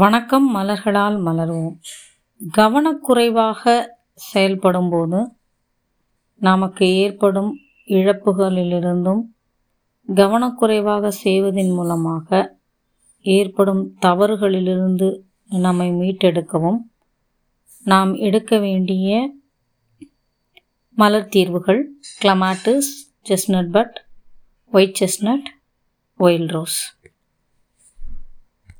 வணக்கம் மலர்களால் மலர்வோம். கவனக்குறைவாக செயல்படும்போது நமக்கு ஏற்படும் இழப்புகளிலிருந்தும் கவனக்குறைவாக செய்வதன் மூலமாக ஏற்படும் தவறுகளிலிருந்து நம்மை மீட்டெடுக்கவும் நாம் எடுக்க வேண்டிய மலர் தீர்வுகள் clematis chestnut bud white chestnut wild rose